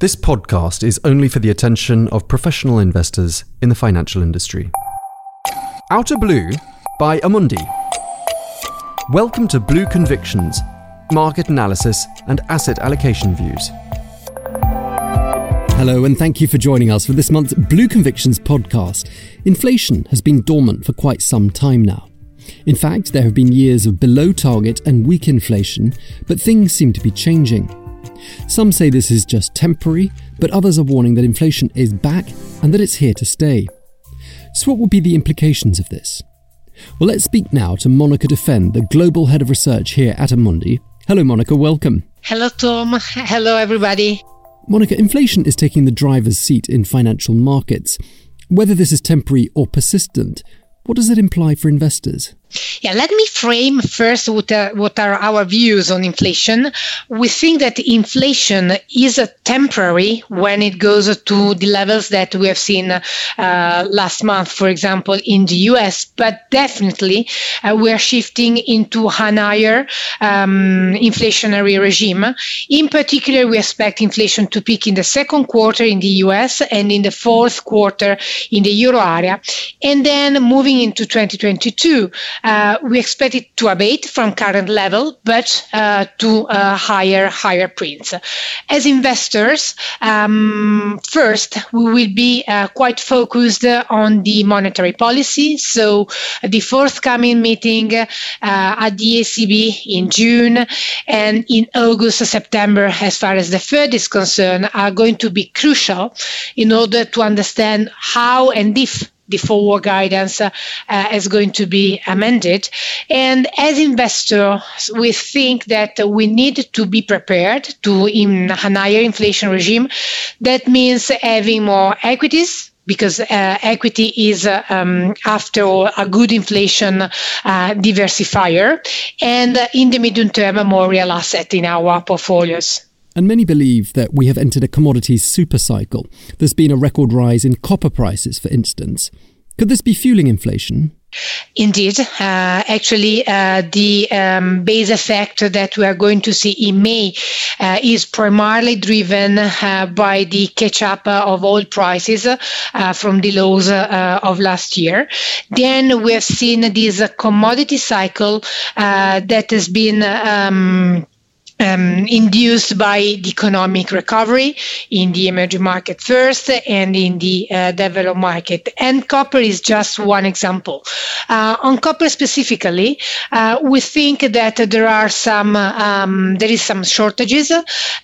This podcast is only for the attention of professional investors in the financial industry. Outer Blue by Amundi. Welcome to Blue Convictions, market analysis and asset allocation views. Hello, and thank you for joining us for this month's Blue Convictions podcast. Inflation has been dormant for quite some time now. In fact, there have been years of below target and weak inflation, but things seem to be changing. Some say this is just temporary, but others are warning that inflation is back and that it's here to stay. So, what will be the implications of this? Well, let's speak now to Monica Defend, the Global Head of Research here at Amundi. Hello, Monica, welcome. Hello, Tom. Hello, everybody. Monica, inflation is taking the driver's seat in financial markets. Whether this is temporary or persistent, what does it imply for investors? Yeah, let me frame first what are, what are our views on inflation. We think that inflation is temporary when it goes to the levels that we have seen uh, last month, for example, in the US, but definitely uh, we are shifting into a higher um, inflationary regime. In particular, we expect inflation to peak in the second quarter in the US and in the fourth quarter in the euro area. And then moving into 2022, uh, we expect it to abate from current level, but uh, to uh, higher higher prints. As investors, um, first we will be uh, quite focused on the monetary policy. So the forthcoming meeting at the ECB in June and in August, September, as far as the Fed is concerned, are going to be crucial in order to understand how and if the forward guidance uh, uh, is going to be amended. And as investors, we think that we need to be prepared to in a higher inflation regime. That means having more equities because uh, equity is, uh, um, after all, a good inflation uh, diversifier, and uh, in the medium term, a more real asset in our portfolios. And many believe that we have entered a commodities supercycle. There's been a record rise in copper prices, for instance. Could this be fueling inflation? Indeed, uh, actually, uh, the um, base effect that we are going to see in May uh, is primarily driven uh, by the catch up of oil prices uh, from the lows uh, of last year. Then we have seen this commodity cycle that has been. Um, um, induced by the economic recovery in the emerging market first and in the uh, developed market. And copper is just one example. Uh, on copper specifically, uh, we think that there are some um, there is some shortages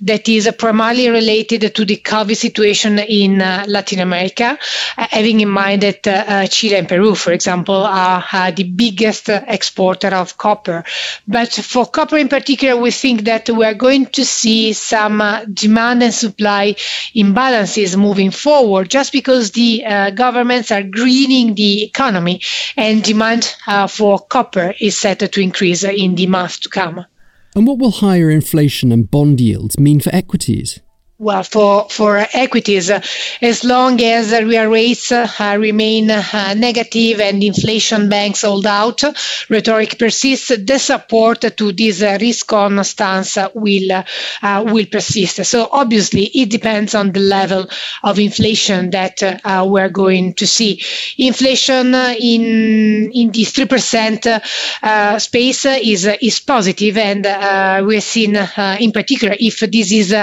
that is primarily related to the COVID situation in uh, Latin America, uh, having in mind that uh, Chile and Peru, for example, are the biggest exporter of copper. But for copper in particular, we think that we are going to see some uh, demand and supply imbalances moving forward just because the uh, governments are greening the economy and demand uh, for copper is set to increase in the months to come. And what will higher inflation and bond yields mean for equities? Well, for, for equities, uh, as long as real rates uh, remain uh, negative and inflation banks hold out, rhetoric persists, the support to this risk-on stance will, will persist. So obviously, it depends on the level of inflation that we're going to see. Inflation in, in the 3% space is, is positive, and we've seen in particular if this is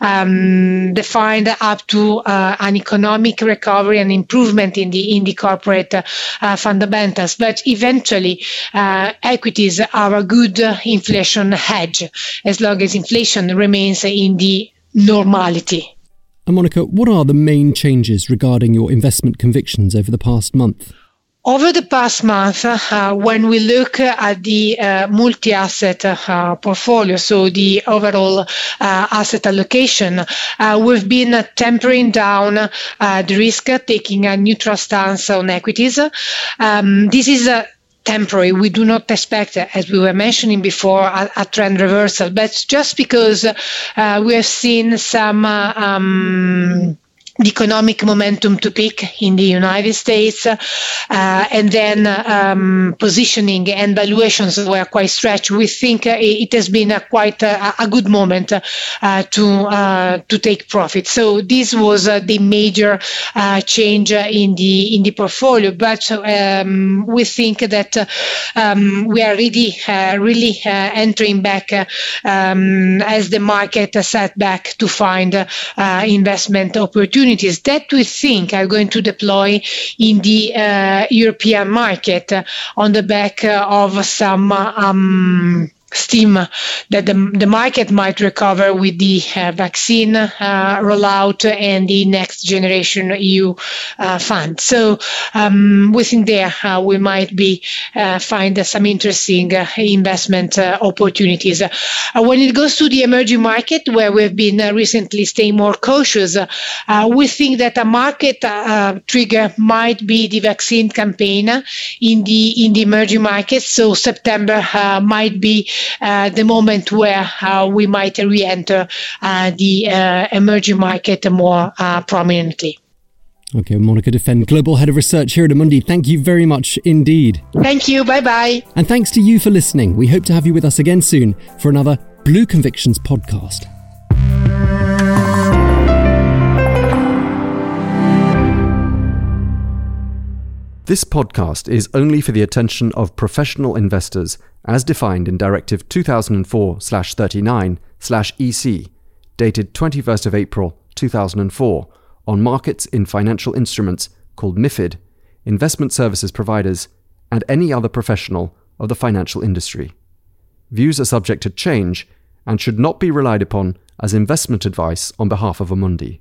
um, um, defined up to uh, an economic recovery and improvement in the in the corporate uh, fundamentals. But eventually, uh, equities are a good inflation hedge as long as inflation remains in the normality. And Monica, what are the main changes regarding your investment convictions over the past month? Over the past month, uh, when we look at the uh, multi-asset uh, portfolio, so the overall uh, asset allocation, uh, we've been tempering down uh, the risk, taking a neutral stance on equities. Um, this is temporary. We do not expect, as we were mentioning before, a, a trend reversal. But just because we have seen some um, the economic momentum to peak in the United States, uh, and then um, positioning and valuations were quite stretched. We think uh, it has been a quite a, a good moment uh, to uh, to take profit. So this was uh, the major uh, change in the in the portfolio. But um, we think that um, we are really really entering back um, as the market sat back to find investment opportunities opportunities that we think are going to deploy in the uh, European market on the back of some um, steam that the, the market might recover with the uh, vaccine uh, rollout and the next generation EU uh, fund. So um, we think there uh, we might be uh, find some interesting uh, investment opportunities. when it goes to the emerging market, where we've been recently staying more cautious, we think that a market trigger might be the vaccine campaign in the in the emerging markets. So September might be the moment where uh, we might re-enter uh, the emerging market more prominently. Okay, Monica Defend, Global Head of Research here at Amundi. Thank you very much indeed. Thank you. Bye bye. And thanks to you for listening. We hope to have you with us again soon for another Blue Convictions podcast. This podcast is only for the attention of professional investors as defined in Directive 2004/39/EC dated 21st of April 2004 on markets in financial instruments called MIFID, investment services providers, and any other professional of the financial industry. Views are subject to change and should not be relied upon as investment advice on behalf of Amundi.